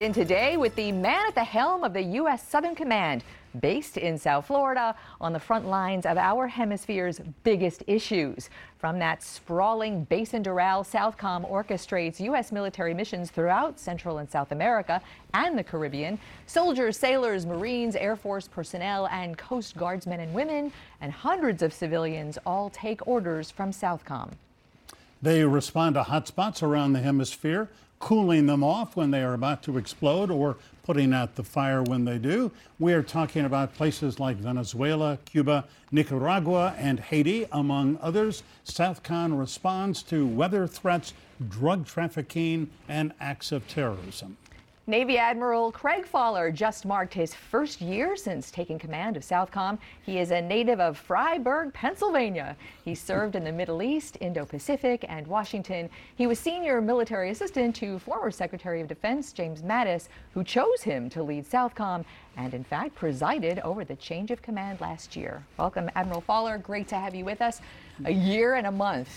In today with the man at the helm of the U.S. Southern Command, based in South Florida, on the front lines of our hemisphere's biggest issues. From that sprawling base in Doral, Southcom orchestrates U.S. military missions throughout Central and South America and the Caribbean. Soldiers, sailors, Marines, Air Force personnel, and Coast Guardsmen and women, and hundreds of civilians all take orders from Southcom. They respond to hotspots around the hemisphere cooling them off when they are about to explode or putting out the fire when they do. We are talking about places like Venezuela, Cuba, Nicaragua, and Haiti, among others. Southcom responds to weather threats, drug trafficking, and acts of terrorism. Navy Admiral Craig Faller just marked his first year since taking command of Southcom. He is a native of Fryburg, Pennsylvania. He served in the Middle East, Indo-Pacific, and Washington. He was senior military assistant to former Secretary of Defense James Mattis, who chose him to lead Southcom and in fact presided over the change of command last year. Welcome, Admiral Faller. Great to have you with us. A year and a month.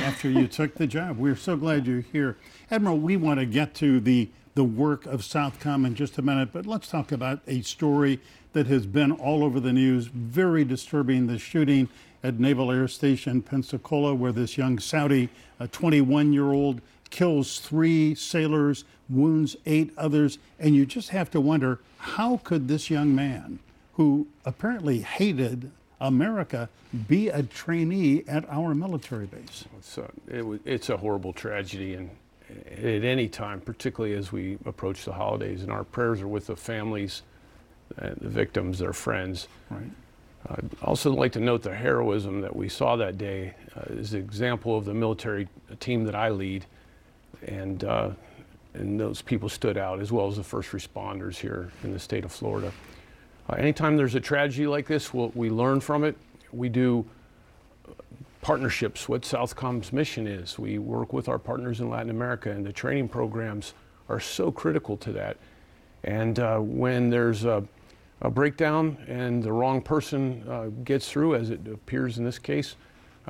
After you took the job. We're so glad you're here. Admiral, we want to get to the the work of Southcom in just a minute, but let's talk about a story that has been all over the news. Very disturbing the shooting at Naval Air Station Pensacola, where this young Saudi, a 21 year old, kills three sailors, wounds eight others. And you just have to wonder how could this young man, who apparently hated America, be a trainee at our military base? It's a, it, it's a horrible tragedy, and at any time, particularly as we approach the holidays. And our prayers are with the families, uh, the victims, their friends. Right. I'd also like to note the heroism that we saw that day uh, is an example of the military team that I lead. And, uh, and those people stood out, as well as the first responders here in the state of Florida. Uh, anytime there's a tragedy like this, we'll, we learn from it. We do partnerships, what Southcom's mission is. We work with our partners in Latin America, and the training programs are so critical to that. And uh, when there's a, a, breakdown and the wrong person uh, gets through, as it appears in this case,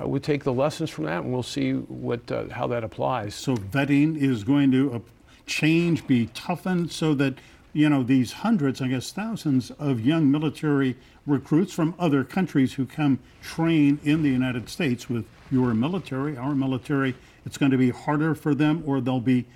uh, we take the lessons from that and we'll see what uh, how that applies. So vetting is going to uh, change, be toughened, so that you know, these hundreds, I guess thousands of young military recruits from other countries who come train in the United States with your military, our military, it's going to be harder for them or they'll be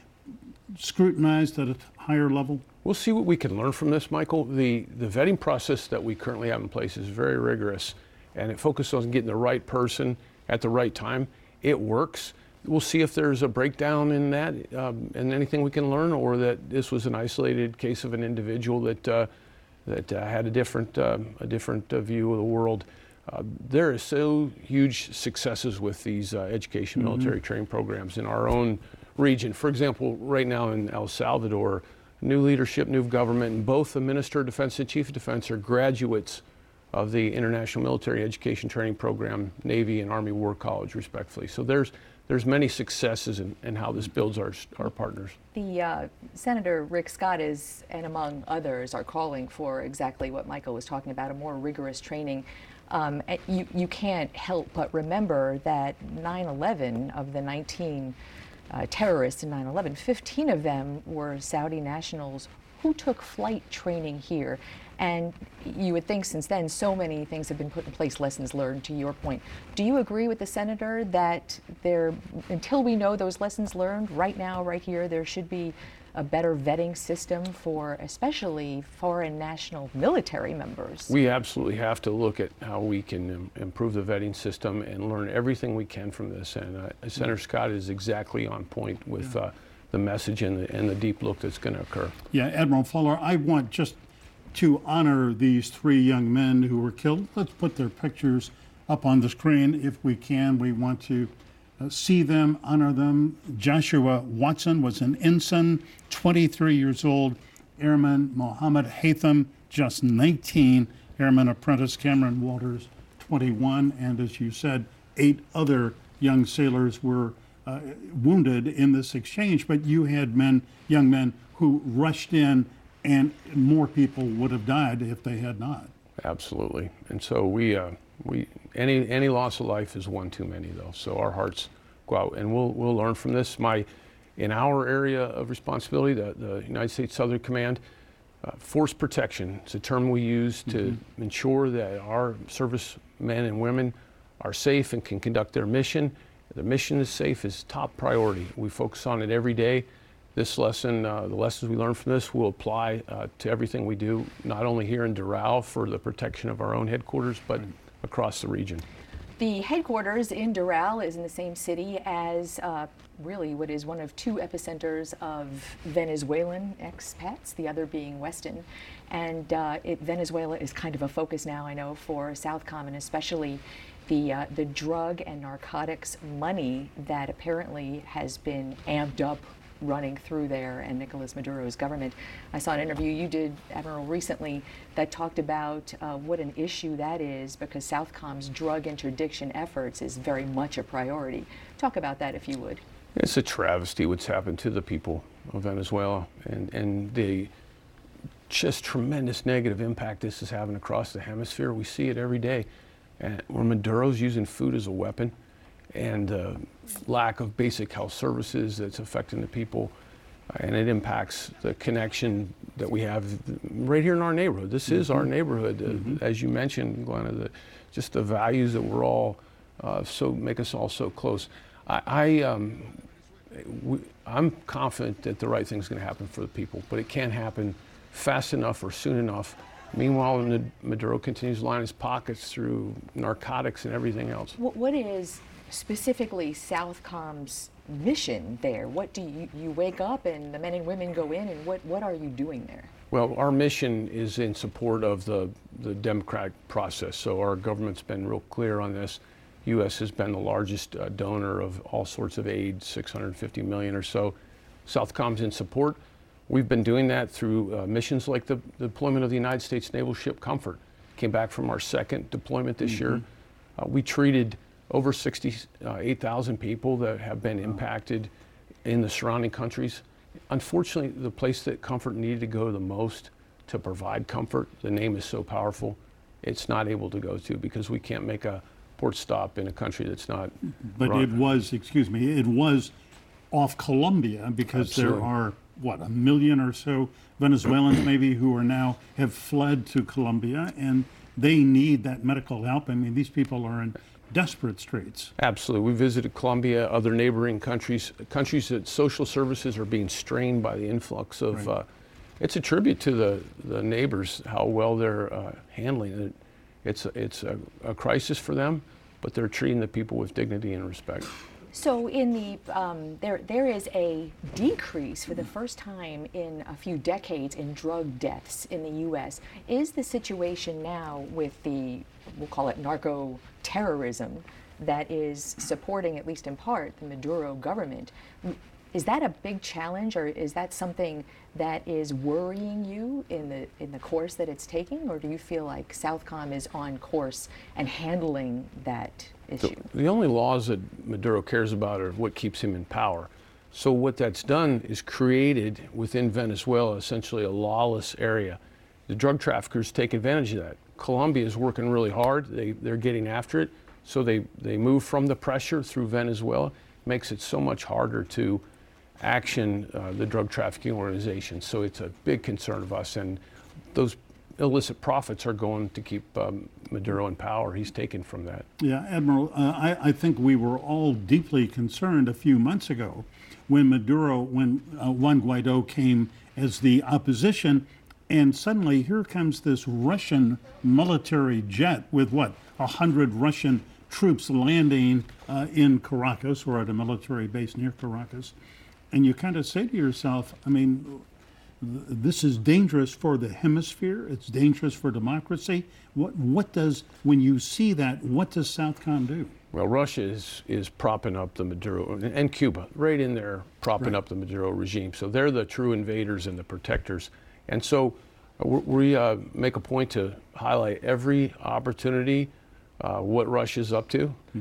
scrutinized at a higher level? We'll see what we can learn from this, Michael. The, the vetting process that we currently have in place is very rigorous and it focuses on getting the right person at the right time. It works we'll see if there's a breakdown in that um, and anything we can learn, or that this was an isolated case of an individual that uh, that uh, had a different uh, a different uh, view of the world. Uh, there are so huge successes with these uh, education mm-hmm. military training programs in our own region. For example, right now in El Salvador, new leadership, new government, and both the Minister of Defense and Chief of Defense are graduates of the International Military Education Training Program, Navy and Army War College, respectively. So there's there's many successes in, in how this builds our, our partners. The uh, Senator Rick Scott is, and among others, are calling for exactly what Michael was talking about, a more rigorous training. Um, you, you can't help but remember that 9/11 of the 19 uh, terrorists in 9/11, 15 of them were Saudi nationals who took flight training here. And you would think since then so many things have been put in place, lessons learned to your point. Do you agree with the senator that there, until we know those lessons learned, right now, right here, there should be a better vetting system for especially foreign national military members? We absolutely have to look at how we can Im- improve the vetting system and learn everything we can from this. And uh, Senator Scott is exactly on point with. Yeah. Uh, the message and the, and the deep look that's going to occur. Yeah, Admiral Faller, I want just to honor these three young men who were killed. Let's put their pictures up on the screen if we can. We want to uh, see them, honor them. Joshua Watson was an ensign, 23 years old. Airman Mohammed Haitham, just 19. Airman apprentice Cameron Walters, 21. And as you said, eight other young sailors were uh, wounded in this exchange. But you had men, young men, who rushed in and more people would have died if they had not. Absolutely. And so we, uh, we any any loss of life is one too many, though. So our hearts go out, and we'll we'll learn from this. My In our area of responsibility, the, the United States Southern Command, uh, force protection is a term we use to ensure that our servicemen and women are safe and can conduct their mission. The mission is safe is top priority. We focus on it every day. This lesson, uh, the lessons we learn from this, will apply uh, to everything we do, not only here in Doral for the protection of our own headquarters, but across the region. The headquarters in Doral is in the same city as uh, really what is one of two epicenters of Venezuelan expats, the other being Weston. And uh, it, Venezuela is kind of a focus now, I know, for Southcom, and especially the, uh, the drug and narcotics money that apparently has been amped up running through there and Nicolas Maduro's government. I saw an interview you did, Admiral, recently that talked about uh, what an issue that is because Southcom's drug interdiction efforts is very much a priority. Talk about that if you would. It's a travesty what's happened to the people of Venezuela and, and the just tremendous negative impact this is having across the hemisphere. We see it every day. And where Maduro's using food as a weapon and uh, lack of basic health services that's affecting the people. And it impacts the connection that we have right here in our neighborhood. This is our neighborhood, uh, as you mentioned, Glenna. The, just the values that we're all uh, so make us all so close. I, I um, we, I'm confident that the right thing's going to happen for the people, but it can't happen fast enough or soon enough. Meanwhile, Maduro continues to line his pockets through narcotics and everything else. What, what is specifically Southcom's mission there? What do you, you wake up and the men and women go in, and what, what are you doing there? Well, our mission is in support of the, the democratic process. So our government's been real clear on this. U.S. has been the largest uh, donor of all sorts of aid, 650 million or so. Southcom's in support. We've been doing that through uh, missions like the, the deployment of the United States naval ship Comfort. Came back from our second deployment this year. Uh, we treated over 68,000 uh, people that have been impacted in the surrounding countries. Unfortunately, the place that comfort needed to go the most to provide comfort, the name is so powerful, it's not able to go to because we can't make a port stop in a country that's not. Mm-hmm. But run. it was, excuse me, it was off Colombia because there are, what, a million or so Venezuelans maybe who are now, have fled to Colombia and they need that medical help. I mean, these people are in desperate straits. Absolutely. We visited Colombia, other neighboring countries, countries that social services are being strained by the influx of. Right. Uh, it's a tribute to the, the neighbors how well they're uh, handling it. It's, it's a, a crisis for them, but they're treating the people with dignity and respect. So in the um, there there is a decrease for the first time in a few decades in drug deaths in the U.S. Is the situation now with the we'll call it narco terrorism that is supporting at least in part the Maduro government? Is that a big challenge, or is that something that is worrying you in the in the course that it's taking, or do you feel like Southcom is on course and handling that issue? The only laws that Maduro cares about are what keeps him in power. So what that's done is created within Venezuela essentially a lawless area. The drug traffickers take advantage of that. Colombia is working really hard. They, they're getting after it. So they, they move from the pressure through Venezuela. Makes it so much harder to action uh, the drug trafficking organizations. So it's a big concern of us. And those illicit profits are going to keep um, Maduro in power. He's taken from that. Yeah, Admiral, uh, I, I think we were all deeply concerned a few months ago when Maduro, when uh, Juan Guaido came as the opposition, and suddenly here comes this Russian military jet with what, a hundred Russian troops landing uh, in Caracas or at a military base near Caracas. And you kind of say to yourself, I mean, this is dangerous for the hemisphere. It's dangerous for democracy. What what does when you see that? What does Southcom do? Well, Russia is, is propping up the Maduro, and- and Cuba, right in there, propping up the Maduro regime. So they're the true invaders and the protectors. And so uh, we uh, make a point to highlight every opportunity, uh, what Russia's up to, uh,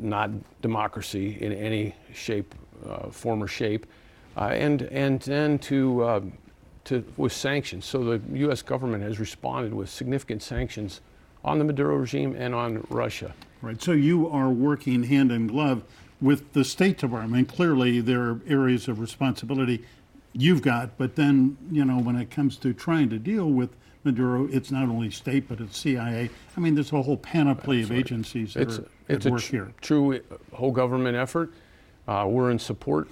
not democracy in any shape, uh, form, shape, uh, and, and then to, uh, to, with sanctions. So the U.S. government has responded with significant sanctions on the Maduro regime and on Russia. Right. So you are working hand in glove with the State Department, clearly there are areas of responsibility you've got, but then, you know, when it comes to trying to deal with Maduro, it's not only state, but it's CIA. I mean, there's a whole panoply of agencies that It's, are it's at work tr- here. true whole government effort. Uh, we're in support.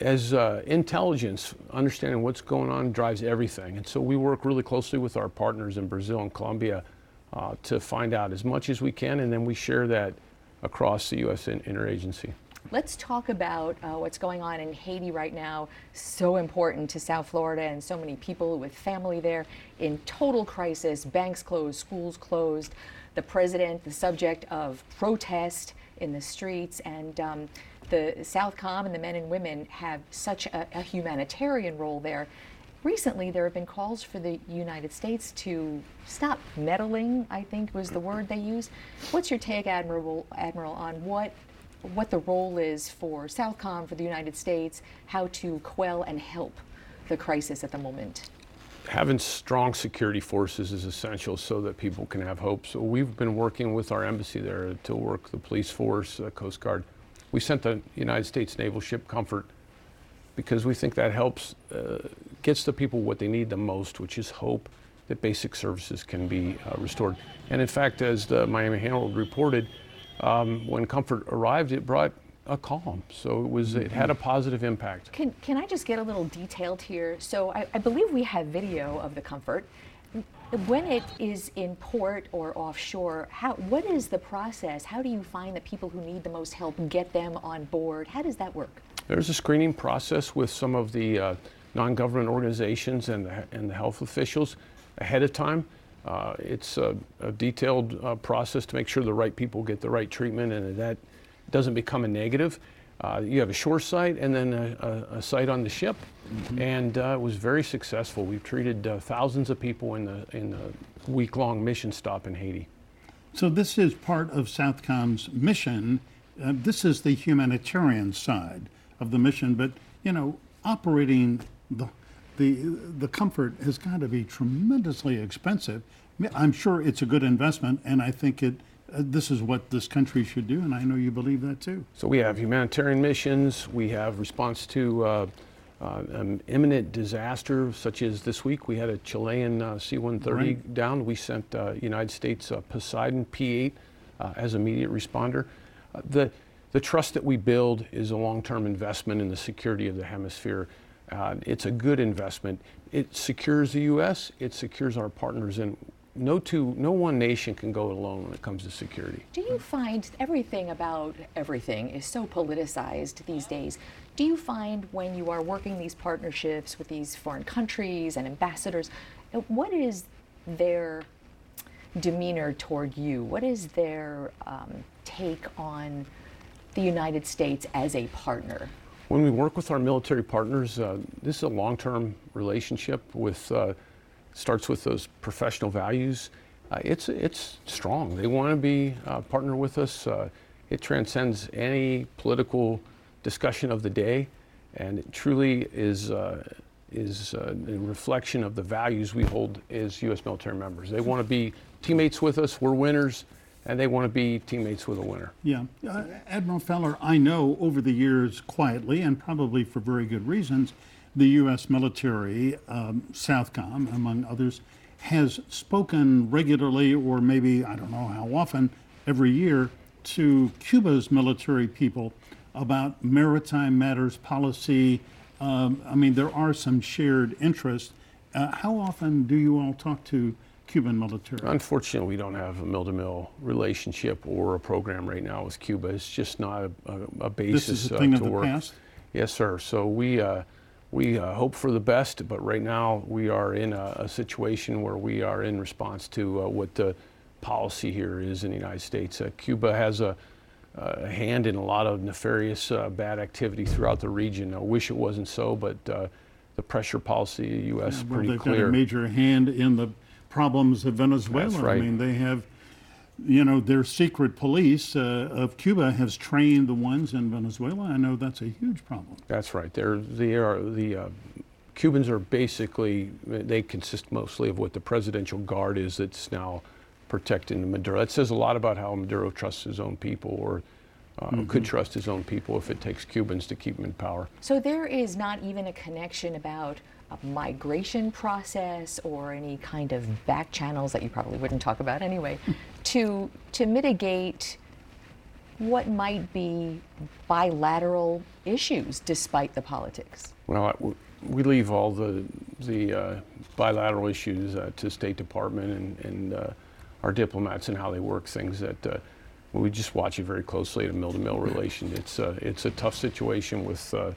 As uh, intelligence, understanding what's going on drives everything. And so we work really closely with our partners in Brazil and Colombia uh, to find out as much as we can, and then we share that across the U.S. interagency. Let's talk about uh, what's going on in Haiti right now. So important to South Florida and so many people with family there in total crisis. Banks closed, schools closed. The president, the subject of protest in the streets, and um, the Southcom and the men and women have such a, a humanitarian role there. Recently, there have been calls for the United States to stop meddling, I think was the word they used. What's your take, Admiral, Admiral on what, what the role is for Southcom, for the United States, how to quell and help the crisis at the moment? having strong security forces is essential so that people can have hope. So we've been working with our embassy there to work the police force, uh, Coast Guard. We sent the United States naval ship Comfort because we think that helps, uh, gets the people what they need the most, which is hope that basic services can be uh, restored. And in fact, as the Miami Herald reported, um, when Comfort arrived, it brought a calm. So it was, it had a positive impact. Can, can I just get a little detailed here? So I, I believe we have video of the Comfort. When it is in port or offshore, how, what is the process? How do you find the people who need the most help, get them on board? How does that work? There's a screening process with some of the uh, non-government organizations and the, and the health officials ahead of time. Uh, it's a, a detailed uh, process to make sure the right people get the right treatment and that doesn't become a negative. Uh, you have a shore site and then a, a, a site on the ship, and uh, it was very successful. We've treated uh, thousands of people in the in the week-long mission stop in Haiti. So this is part of Southcom's mission. Uh, this is the humanitarian side of the mission, but you know, operating the the the comfort has got to be tremendously expensive. I'm sure it's a good investment, and I think it. Uh, this is what this country should do, and I know you believe that too. So we have humanitarian missions. We have response to uh, uh, an imminent disaster, such as this week we had a Chilean uh, C-130 Right. down. We sent uh, United States uh, Poseidon P-8 uh, as immediate responder. Uh, the the trust that we build is a long-term investment in the security of the hemisphere. Uh, it's a good investment. It secures the U.S. It secures our partners, and no two, no one nation can go alone when it comes to security. Do you find everything about everything is so politicized these days? Do you find when you are working these partnerships with these foreign countries and ambassadors, uh, what is their demeanor toward you? What is their um, take on the United States as a partner? When we work with our military partners, uh, this is a long-term relationship with, uh, starts with those professional values. Uh, it's, it's strong. They want to be a partner with us. Uh, it transcends any political discussion of the day, and it truly is, uh, is uh, a reflection of the values we hold as U.S. military members. They want to be teammates with us. We're winners, and they want to be teammates with a winner. Yeah. Uh, Admiral Faller, I know over the years, quietly and probably for very good reasons, the U.S. military, um, Southcom, among others, has spoken regularly, or maybe, I don't know how often, every year to Cuba's military people about maritime matters policy. Um, I mean, there are some shared interests. Uh, how often do you all talk to Cuban military? Unfortunately, we don't have a mil-to-mil relationship or a program right now with Cuba. It's just not a, a, a basis This is a uh, thing to of the work. past? Yes, sir. So we uh, we uh, hope for the best, but right now we are in a, a situation where we are in response to uh, what the policy here is in the United States. Uh, Cuba has a, a hand in a lot of nefarious uh, bad activity throughout the region. I wish it wasn't so, but uh, the pressure policy of the U.S. is Well, pretty they've clear. got a major hand in the problems of Venezuela. That's right. I mean, they have, you know, their secret police uh, of Cuba has trained the ones in Venezuela. I know that's a huge problem. That's right. They're they are the uh, Cubans are basically they consist mostly of what the presidential guard is that's now protecting Maduro. That says a lot about how Maduro trusts his own people or uh, could trust his own people if it takes Cubans to keep him in power. So there is not even a connection about a migration process or any kind of back channels that you probably wouldn't talk about anyway to to mitigate what might be bilateral issues despite the politics. Well, I- w- we leave all the the uh, bilateral issues uh, to State Department and, and uh, our diplomats and how they work things. That uh, we just watch it very closely at a mil-to-mil relation. It's uh, it's a tough situation with uh,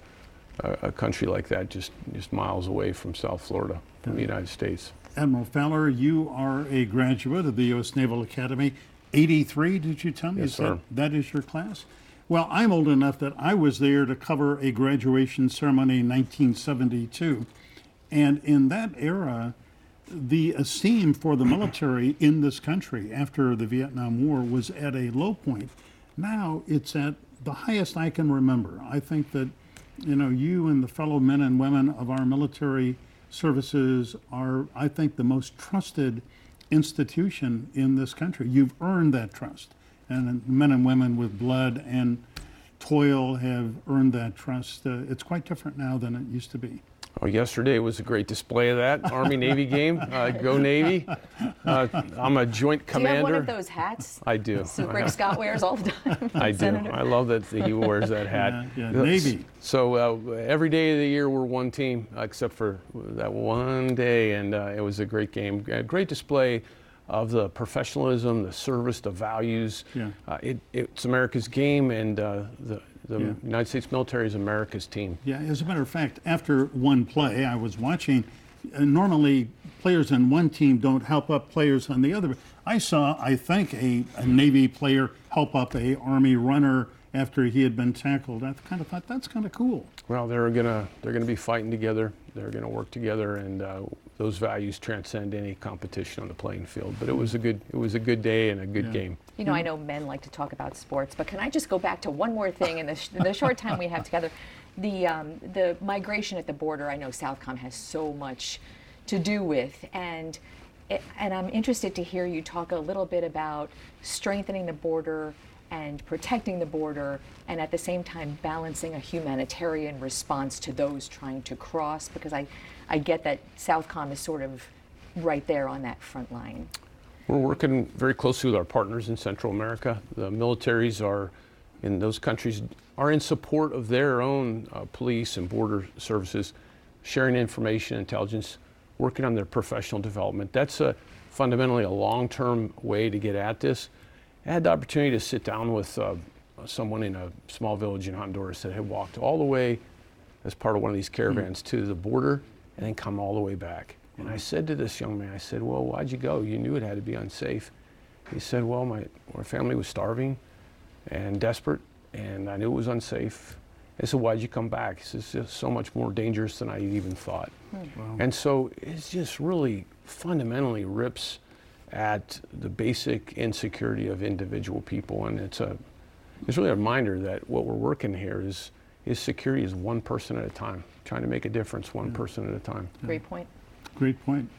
a, a country like that, just just miles away from South Florida, from the United States. Admiral Faller, you are a graduate of the U.S. Naval Academy. 83, did you tell me? Yes, Is sir. That, that is your class? Well, I'm old enough that I was there to cover a graduation ceremony in 1972. And in that era, the esteem for the military in this country after the Vietnam War was at a low point. Now it's at the highest I can remember. I think that, you know, you and the fellow men and women of our military services are, I think, the most trusted institution in this country. You've earned that trust. And men and women with blood and toil have earned that trust. Uh, it's quite different now than it used to be. Oh, yesterday was a great display of that Army Navy game. Uh, go Navy! Uh, I'm a joint commander. Do you have one of those hats? I do. So I Rick have- Scott wears all the time. I do. Senator. I love that he wears that hat. Yeah, yeah, Navy. So uh, every day of the year we're one team, uh, except for that one day, and uh, it was a great game. A great display of the professionalism, the service, the values. Yeah. Uh, it, it's America's game, and uh, the, the Yeah. United States military is America's team. Yeah, as a matter of fact, after one play, I was watching. Uh, normally, players on one team don't help up players on the other. I saw, I think, a, a Navy player help up a Army runner after he had been tackled. I kind of thought that's kind of cool. Well, they're gonna they're gonna be fighting together. They're gonna work together, and uh, those values transcend any competition on the playing field. But it was a good it was a good day and a good Yeah. game. You know, I know men like to talk about sports, but can I just go back to one more thing in the, sh- the short time we have together? The, um, the migration at the border, I know Southcom has so much to do with. And, it, and I'm interested to hear you talk a little bit about strengthening the border and protecting the border, and at the same time balancing a humanitarian response to those trying to cross, because I, I get that Southcom is sort of right there on that front line. We're working very closely with our partners in Central America. The militaries are in those countries are in support of their own uh, police and border services, sharing information, intelligence, working on their professional development. That's a fundamentally a long-term way to get at this. I had the opportunity to sit down with uh, someone in a small village in Honduras that had walked all the way as part of one of these caravans to the border and then come all the way back. And I said to this young man, I said, Well, why'd you go? You knew it had to be unsafe. He said, Well, my, my family was starving and desperate, and I knew it was unsafe. I said, Why'd you come back? He says, It's just so much more dangerous than I even thought. Hmm. And so it just really fundamentally rips at the basic insecurity of individual people. And it's a it's really a reminder that what we're working here is is security is one person at a time, trying to make a difference one person at a time. Great point. Great point.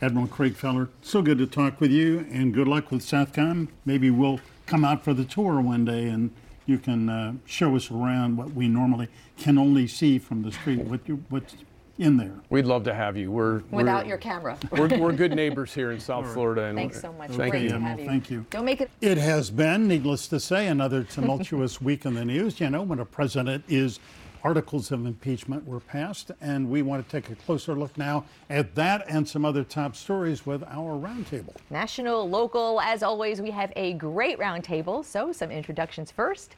Admiral Craig Faller, so good to talk with you, and good luck with Southcom. Maybe we'll come out for the tour one day and you can uh, show us around what we normally can only see from the street, what you, what's in there. We'd love to have you. We're Without we're, your camera. we're, we're good neighbors here in South Florida. And Thanks so much. Thank Great you. to Admiral. have you. Thank you. Don't make it. It has been, needless to say, another tumultuous week in the news. You know, when a president is, articles of impeachment were passed, and we want to take a closer look now at that and some other top stories with our roundtable. National, local, as always, we have a great roundtable. So, some introductions first.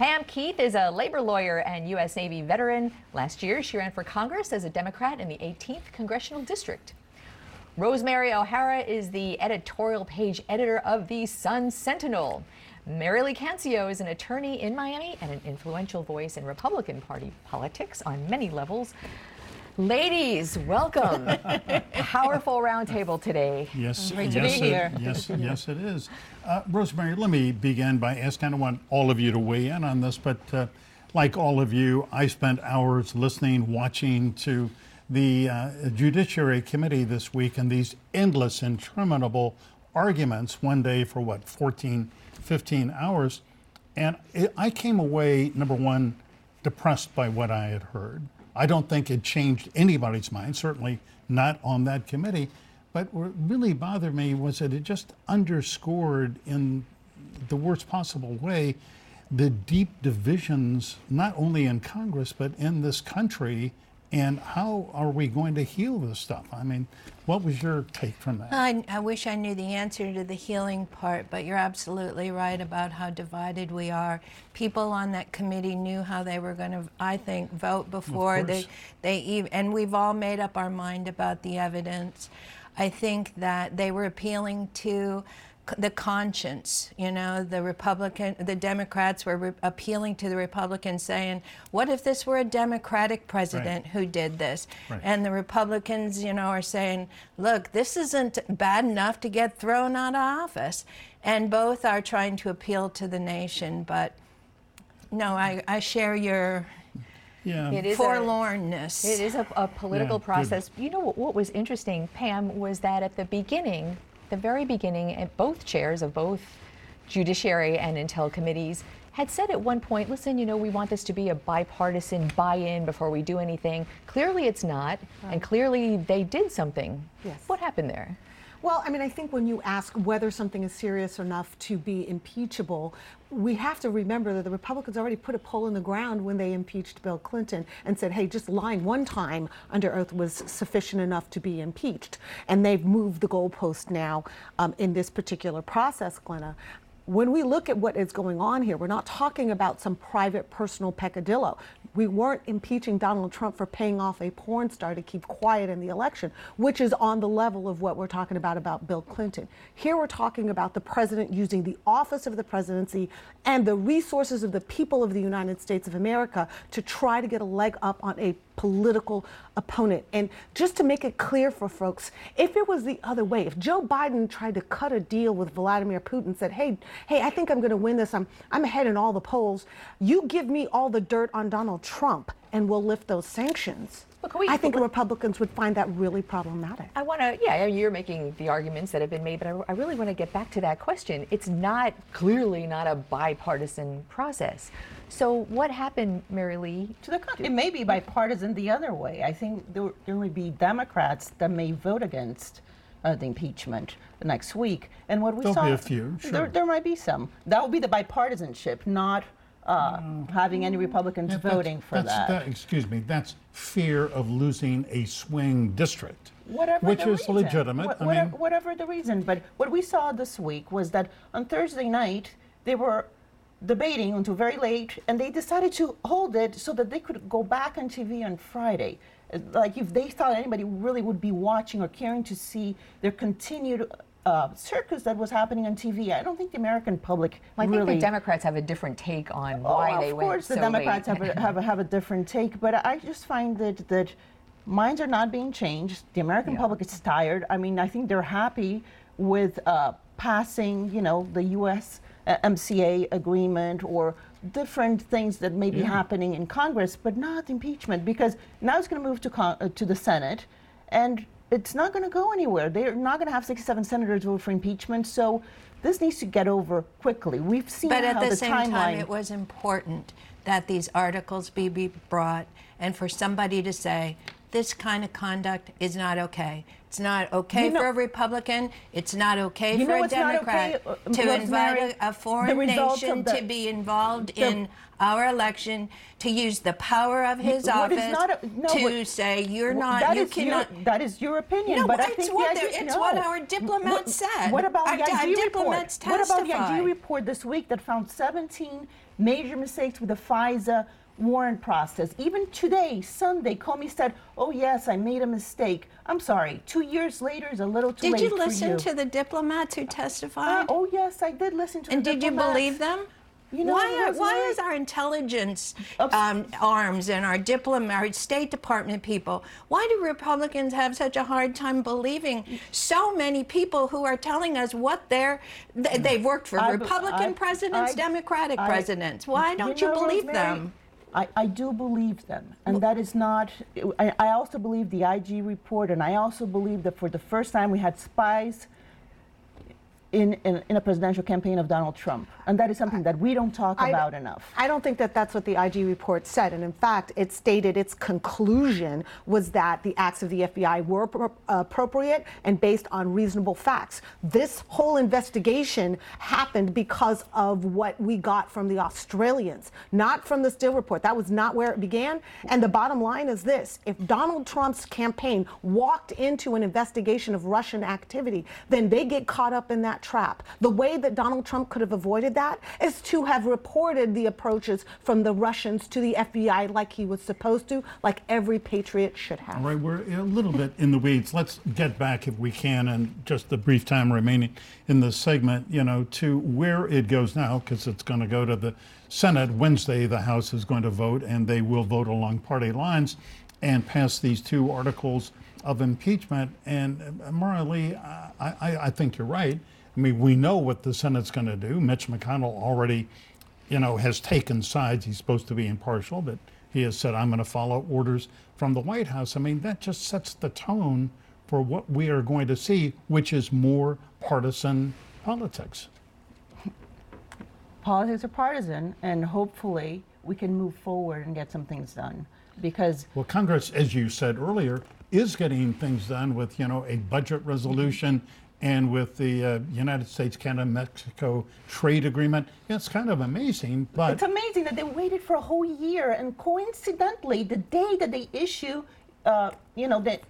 Pam Keith is a labor lawyer and U.S. Navy veteran. Last year, she ran for Congress as a Democrat in the 18th Congressional District. Rosemary O'Hara is the editorial page editor of the Sun Sentinel. Marili Cancio is an attorney in Miami and an influential voice in Republican Party politics on many levels. Ladies, welcome. Powerful roundtable today. Yes, Great to yes, be it- here. yes, yes, it is. Uh, Rosemary, let me begin by asking. I want all of you to weigh in on this, but uh, like all of you, I spent hours listening, watching to the uh, Judiciary Committee this week and these endless, interminable arguments, one day for what, 14, 15 hours. And it, I came away, number one, depressed by what I had heard. I don't think it changed anybody's mind, certainly not on that committee. But what really bothered me was that it just underscored in the worst possible way the deep divisions, not only in Congress, but in this country. And how are we going to heal this stuff? I mean, what was your take from that? I, I wish I knew the answer to the healing part, but you're absolutely right about how divided we are. People on that committee knew how they were going to, I think, vote before they, they even, and we've all made up our mind about the evidence. I think that they were appealing to the conscience. You know, the Republican, the Democrats were re- appealing to the Republicans, saying, "What if this were a Democratic president who did this?" Right. And the Republicans, you know, are saying, "Look, this isn't bad enough to get thrown out of office." And both are trying to appeal to the nation, but no, I, I share your yeah. It is a- forlornness. It is a, a political Yeah, good. process. You know what, what was interesting, Pam, was that at the beginning, the very beginning, at both chairs of both judiciary and intel committees had said at one point, listen, you know, we want this to be a bipartisan buy-in before we do anything. Clearly it's not, and clearly they did something. Yes. What happened there? Well, I mean, I think when you ask whether something is serious enough to be impeachable, we have to remember that the Republicans already put a pole in the ground when they impeached Bill Clinton and said, hey, just lying one time under oath was sufficient enough to be impeached. And they've moved the goalpost now um, in this particular process, Glenna. When we look at what is going on here, we're not talking about some private personal peccadillo. We weren't impeaching Donald Trump for paying off a porn star to keep quiet in the election, which is on the level of what we're talking about about Bill Clinton. Here we're talking about the president using the office of the presidency and the resources of the people of the United States of America to try to get a leg up on a political opponent. And just to make it clear for folks, if it was the other way, if Joe Biden tried to cut a deal with Vladimir Putin, said, "Hey, hey, I think I'm going to win this. I'm I'm ahead in all the polls. You give me all the dirt on Donald Trump, and we'll lift those sanctions." But can we- I think Republicans would find that really problematic. I want to, yeah, you're making the arguments that have been made, but I, I really want to get back to that question. It's not clearly not a bipartisan process. So what happened, Mary Lee? To the con- it may be bipartisan the other way. I think there, there may be Democrats that may vote against uh, the impeachment next week. And what we There'll saw, be a few, there, there might be some. That would be the bipartisanship, not uh, having any Republicans that's- voting for that's- that. Excuse me, that's fear of losing a swing district. Whatever Which the is reason. legitimate. Wha- I whatever, mean- whatever the reason. But what we saw this week was that on Thursday night, they were debating until very late, and they decided to hold it so that they could go back on TV on Friday. Like if they thought anybody really would be watching or caring to see their continued uh, circus that was happening on TV, I don't think the American public Well, I think really. the Democrats have a different take on Oh, why they went Of course, the so Democrats have a, have, a, have a different take, but I just find that that minds are not being changed. The American Yeah. public is tired. I mean, I think they're happy with uh, passing, you know, the U.S. uh, MCA agreement or different things that may be happening in Congress, but not impeachment because now it's going to move to con- uh, to the Senate, and it's not going to go anywhere. They're not going to have 67 senators vote for impeachment, so. This needs to get over quickly. We've seen But how at the, the same timeline. time, it was important that these articles be, be brought and for somebody to say, this kind of conduct is not okay. It's not okay You know- for a Republican. It's not okay for a Democrat okay, uh, to Rosemary? invite a, a foreign nation the- to be involved the- in our election, to use the power of his What is office not a- no, to what- say you're not, that you is your- cannot. that is your opinion, No, but I think what the it's no. what our diplomats said. What about Our the IG report? What about the. IG report this week that found 17 major mistakes with the FISA warrant process? Even today, Sunday, Comey said, "Oh yes, I made a mistake." I'm sorry. Two years later is a little too Did late Did you listen you. to the diplomats who Uh, testified? oh yes, I did listen to And did you believe them? You know, why, are, why is our intelligence um, arms and our diplomat, our State Department people, why do Republicans have such a hard time believing so many people who are telling us what they're, th- they've worked for I Republican I- presidents, I- Democratic presidents. Why don't you, know, believe Rosemary, them? I, I do believe them. And that is not, I, I also believe the IG report, and I also believe that for the first time we had spies in, in, in a presidential campaign of Donald Trump. And that is something that we don't talk I- about enough. I don't think that that's what the IG report said. And in fact, it stated its conclusion was that the acts of the FBI were appro- appropriate and based on reasonable facts. This whole investigation happened because of what we got from the Australians, not from the Steele report. That was not where it began. And the bottom line is this if Donald Trump's campaign walked into an investigation of Russian activity, then they get caught up in that trap. The way that Donald Trump could have avoided that is to have reported the approaches from the Russians to the FBI like he was supposed to, like every patriot should have. All right, we're a little bit in the weeds. Let's get back, if we can, in just the brief time remaining in this segment, you know, to where it goes now, because it's going to go to the Senate Wednesday. The House is going to vote, and they will vote along party lines and pass these two articles of impeachment. And uh, Marili, I, I, I think you're right. I mean, we know what the Senate's going to do. Mitch McConnell already you know, has taken sides. He's supposed to be impartial, but he has said, I'm going to follow orders from the White House. I mean, that just sets the tone for what we are going to see, which is more partisan politics. Politics are partisan, and hopefully we can move forward and get some things done. Because Well, Congress, as you said earlier, is getting things done with, you know, a budget resolution and with the uh, United States, Canada, Mexico trade agreement. It's kind of amazing, but It's amazing that they waited for a whole year, and coincidentally, the day that they issue, uh, you know, that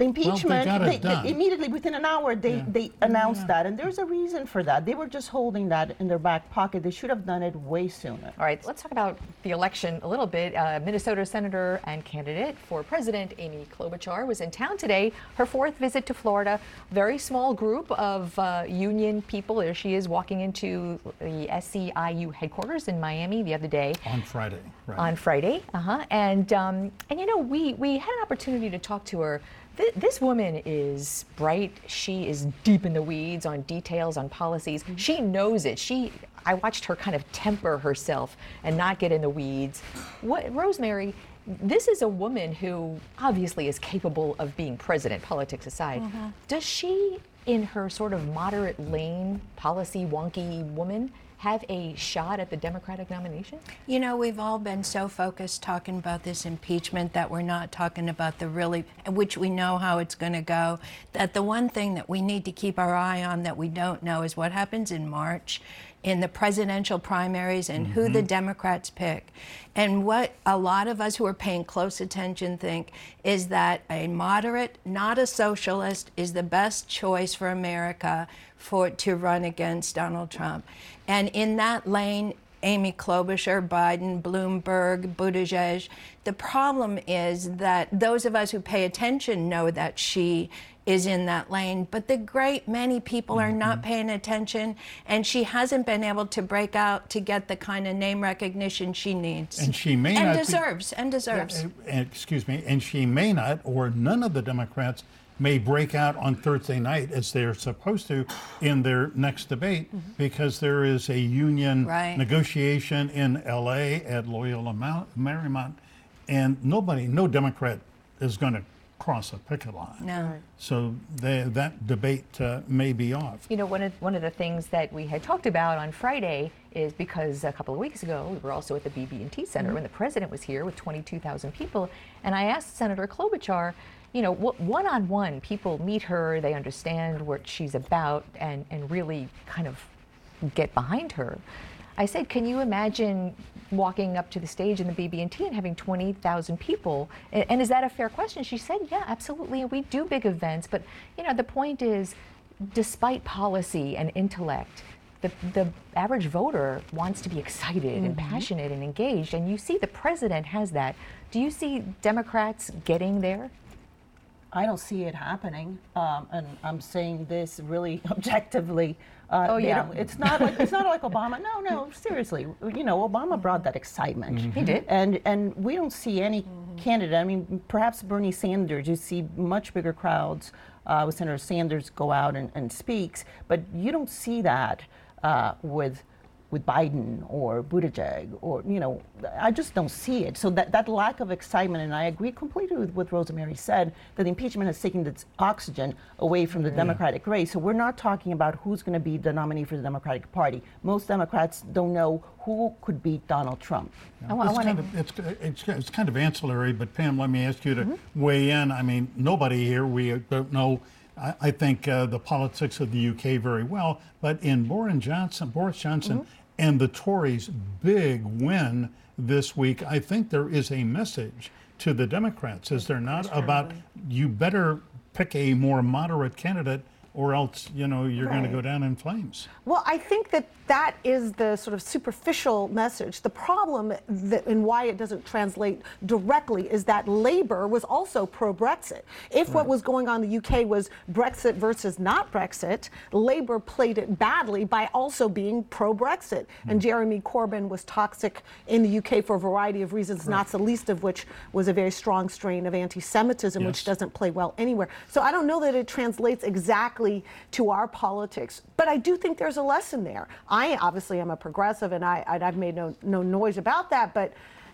the impeachment, got it they, they- immediately within an hour they, Yeah. they announced that, and there's a reason for that. They were just holding that in their back pocket. They should have done it way sooner. All right, let's talk about the election a little bit. Uh, Minnesota Senator and candidate for president Amy Klobuchar was in town today, her fourth visit to Florida. Very small group of uh, union people. There she is walking into the SEIU headquarters in Miami the other day on Friday, right? on Friday. Uh-huh. And um, and you know, we we had an opportunity to talk to her. Th- this woman is bright. She is deep in the weeds on details on policies. Mm-hmm. She knows it. She I watched her kind of temper herself and not get in the weeds. What Rosemary this is a woman who obviously is capable of being president, politics aside. Mm-hmm. Does she, in her sort of moderate lane, policy wonky woman, have a shot at the Democratic nomination? You know, we've all been so focused talking about this impeachment that we're not talking about the really, which we know how it's going to go. That the one thing that we need to keep our eye on that we don't know is what happens in March in the presidential primaries and who the mm-hmm. Democrats pick. And what a lot of us who are paying close attention think is that a moderate, not a socialist, is the best choice for America for to run against Donald Trump. And in that lane, Amy Klobuchar, Biden, Bloomberg, Buttigieg. The problem is that those of us who pay attention know that she is in that lane, but the great many people are not paying attention, and she hasn't been able to break out to get the kind of name recognition she needs. And she may and not be- deserves, and deserves. Uh, uh, excuse me, and she may not, or none of the Democrats may break out on Thursday night as they're supposed to in their next debate because there is a union Right. negotiation in LA at Loyola Marymount, and nobody, no Democrat is going to cross a picket line. No. So they, that debate uh, may be off. You know, one of one of the things that we had talked about on Friday is because a couple of weeks ago we were also at the BB&T Center when the president was here with 22,000 people, and I asked Senator Klobuchar, you know, one on one, people meet her, they understand what she's about, and and really kind of get behind her. I said, can you imagine walking up to the stage in the BB&T and having 20,000 people? And, and is that a fair question? She said, yeah, absolutely. We do big events, but you know, the point is, despite policy and intellect, the, the average voter wants to be excited and passionate and engaged, and you see the president has that. Do you see Democrats getting there? I don't see it happening, um, and I'm saying this really objectively. Uh, Oh, yeah. it's not like it's not like Obama. No, no, seriously. You know, Obama brought that excitement. He did. and and we don't see any candidate. I mean, perhaps Bernie Sanders. You see much bigger crowds uh, with Senator Sanders go out and, and speaks, but you don't see that uh, with with Biden or Buttigieg or you know I just don't see it. So that, that lack of excitement, and I agree completely with what Rosemary said, that impeachment has taken its oxygen away from the Democratic race. So we're not talking about who's going to be the nominee for the Democratic Party. Most Democrats don't know who could beat Donald Trump. I wa- I It's wanna- kind of, it's, it's, it's kind of ancillary, but Pam, let me ask you to weigh in. I mean, nobody here, we don't know, I, I think, uh, the politics of the UK very well, but in Boris Johnson, Boris Johnson and the Tories' big win this week, I think there is a message to the Democrats, is there not, about you better pick a more moderate candidate or else, you know, you're going to go down in flames. Well, I think that that is the sort of superficial message. The problem that, and why it doesn't translate directly is that Labour was also pro Brexit. If what was going on in the UK was Brexit versus not Brexit, Labour played it badly by also being pro Brexit. Hmm. And Jeremy Corbyn was toxic in the UK for a variety of reasons, not the least of which was a very strong strain of anti Semitism, which doesn't play well anywhere. So I don't know that it translates exactly to our politics, but I do think there's a lesson there. I obviously am a progressive, and I, I've made no, no noise about that, but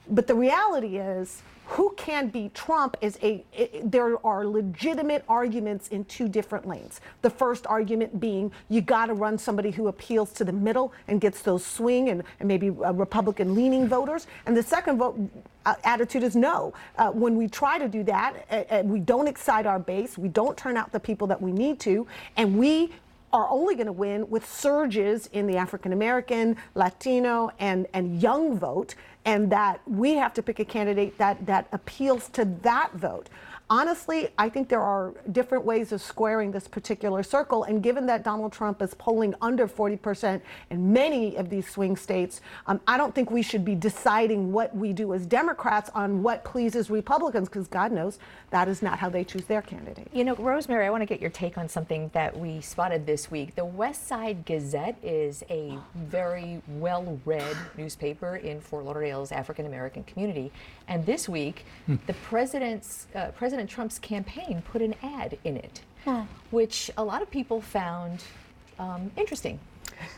but the reality is. Who can beat Trump is a, i- i- there are legitimate arguments in two different lanes. The first argument being you got to run somebody who appeals to the middle and gets those swing and, and maybe uh, Republican leaning voters. And the second vote, uh, attitude is no. Uh, when we try to do that, uh, uh, we don't excite our base, we don't turn out the people that we need to, and we are only going to win with surges in the African American, Latino, and, and young vote, and that we have to pick a candidate that, that appeals to that vote. Honestly, I think there are different ways of squaring this particular circle, and given that Donald Trump is polling under 40% in many of these swing states, um, I don't think we should be deciding what we do as Democrats on what pleases Republicans, because God knows that is not how they choose their candidate. You know, Rosemary, I want to get your take on something that we spotted this week. The West Side Gazette is a very well read newspaper in Fort Lauderdale's African American community. And this week, the president's, uh, President Trump's campaign put an ad in it, which a lot of people found um, interesting.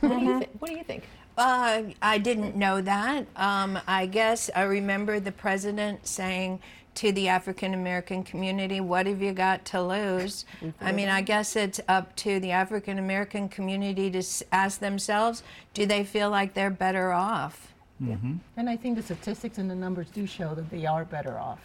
What, do you thi- what do you think? Uh, I didn't know that. Um, I guess I remember the president saying to the African American community, What have you got to lose? I mean, I guess it's up to the African American community to s- ask themselves do they feel like they're better off? And I think the statistics and the numbers do show that they are better off.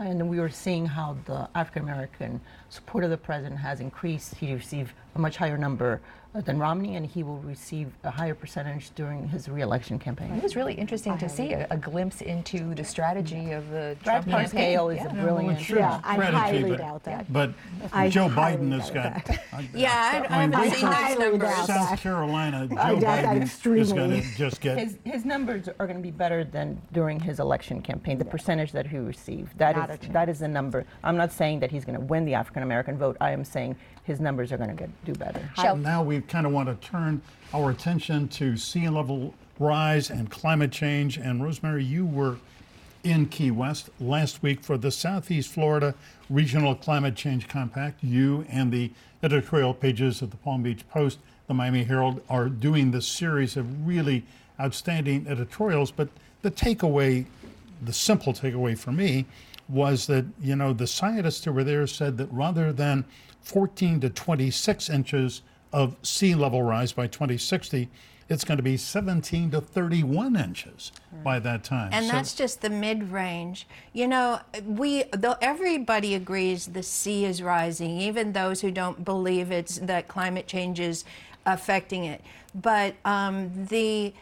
And we were seeing how the African American support of the president has increased. He received a much higher number than Romney, and he will receive a higher percentage during his reelection campaign. It was really interesting to see a, a glimpse into the strategy of the Brad Trump campaign. Parscale is Yeah. a brilliant. it's sure Yeah, I strategy, highly but- doubt that. But I Joe Biden has doubt got. Yeah, I, I I mean, haven't seen those Highly numbers. doubt South that. Carolina, Joe I doubt that Biden is extremely. going to just get. His, his numbers are going to be better than during his election campaign. The percentage that he received, that not is that is the number. I'm not saying that he's going to win the African American vote. I am saying his numbers are going to get do better. Shall- Now we kind of want to turn our attention to sea level rise and climate change. And Rosemary, you were in Key West last week for the Southeast Florida Regional Climate Change Compact. You and the editorial pages of the Palm Beach Post, the Miami Herald, are doing this series of really outstanding editorials. But the takeaway, the simple takeaway for me, was that you know the scientists who were there said that rather than 14 to 26 inches of sea level rise by 2060, it's going to be 17 to 31 inches by that time. And So- that's just the mid range. You know, we though everybody agrees the sea is rising, even those who don't believe it's that climate change is affecting it. But um, the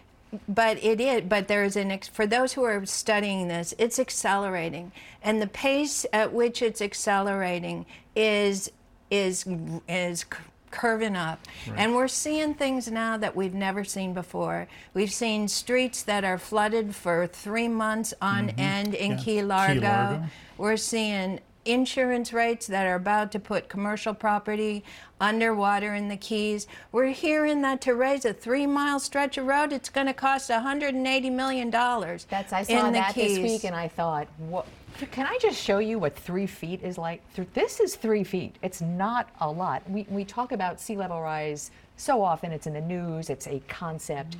but it is but there is an ex- for those who are studying this it's accelerating and the pace at which it's accelerating is is is curving up. And we're seeing things now that we've never seen before. We've seen streets that are flooded for three months on mm-hmm. end in Yeah. key Key largo. Largo. we're seeing insurance rates that are about to put commercial property underwater in the Keys. We're hearing that to raise a three mile stretch of road, it's going to cost $180 million. That's I saw in the that this week, and I thought, what? Can I just show you what three feet is like? This is three feet. It's not a lot. We we talk about sea level rise so often. It's in the news. It's a concept.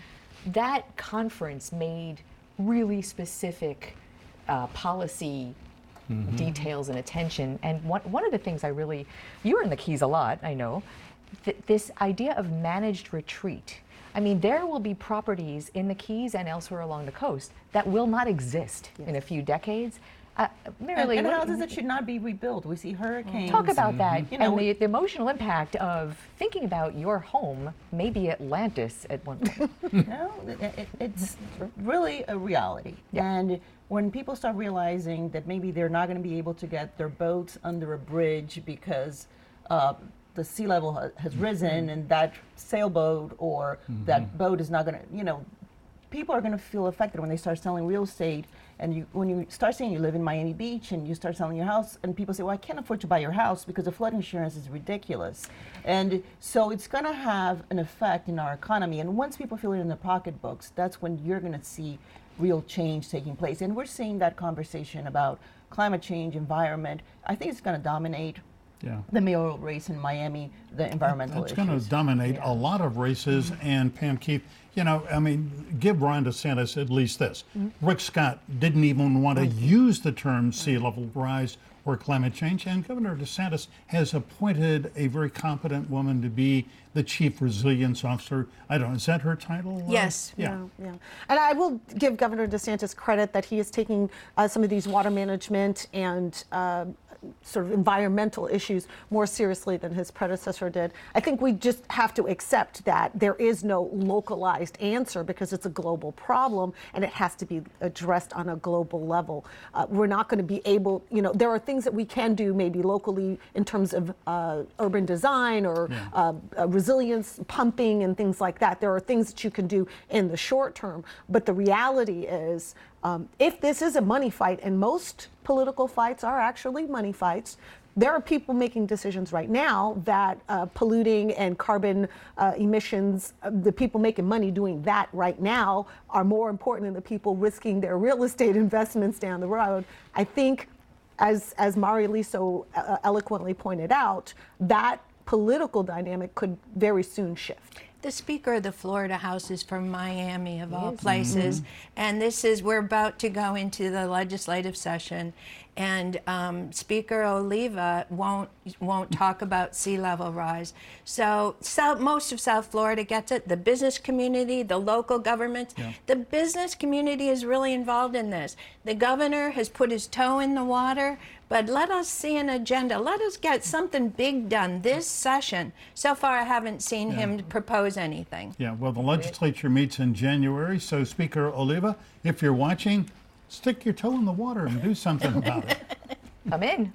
that conference made really specific uh, policy Mm-hmm. details and attention. And one, one of the things I really, you were in the Keys a lot, I know, th- this idea of managed retreat. I mean, there will be properties in the Keys and elsewhere along the coast that will not exist in a few decades. Uh, Mary And, Lee, and houses that should not be rebuilt. We see hurricanes. Talk about that You know, and the, the emotional impact of thinking about your home, maybe Atlantis at one point. No, it, it, it's really a reality. Yeah. And when people start realizing that maybe they're not going to be able to get their boats under a bridge because uh, the sea level ha- has risen and that sailboat or that boat is not going to, you know, people are going to feel affected when they start selling real estate. And you, when you start saying you live in Miami Beach and you start selling your house, and people say, "Well, I can't afford to buy your house because the flood insurance is ridiculous," and so it's going to have an effect in our economy. And once people feel it in their pocketbooks, that's when you're going to see real change taking place. And we're seeing that conversation about climate change, environment. I think it's going to dominate Yeah. the mayoral race in Miami, the environmental It's issues. going to dominate a lot of races. And Pam Keith, you know, I mean, give Ron DeSantis at least this. Rick Scott didn't even want to use the term sea level rise or climate change. And Governor DeSantis has appointed a very competent woman to be the chief resilience officer. I don't know, is that her title? Uh, Yes. Yeah. Yeah, and I will give Governor DeSantis credit that he is taking uh, some of these water management and uh, sort of environmental issues more seriously than his predecessor did. I think we just have to accept that there is no localized answer because it's a global problem and it has to be addressed on a global level. Uh, we're not going to be able, you know, there are things that we can do maybe locally in terms of uh, urban design or uh, uh, resilience pumping and things like that. There are things that you can do in the short term, but the reality is, um, if this is a money fight, and most political fights are actually money fights, there are people making decisions right now that uh, polluting and carbon uh, emissions, uh, the people making money doing that right now, are more important than the people risking their real estate investments down the road. I think, as as Marili so uh, eloquently pointed out, that political dynamic could very soon shift. The Speaker of the Florida House is from Miami, of all places. Mm-hmm. And this is, we're about to go into the legislative session. And um, Speaker Oliva won't, won't talk about sea level rise. So South, most of South Florida gets it. The business community, the local governments. The business community is really involved in this. The governor has put his toe in the water. But let us see an agenda. Let us get something big done this session. So far, I haven't seen him propose anything. Yeah, well, the legislature meets in January, so Speaker Oliva, if you're watching, stick your toe in the water and do something about it. Come in.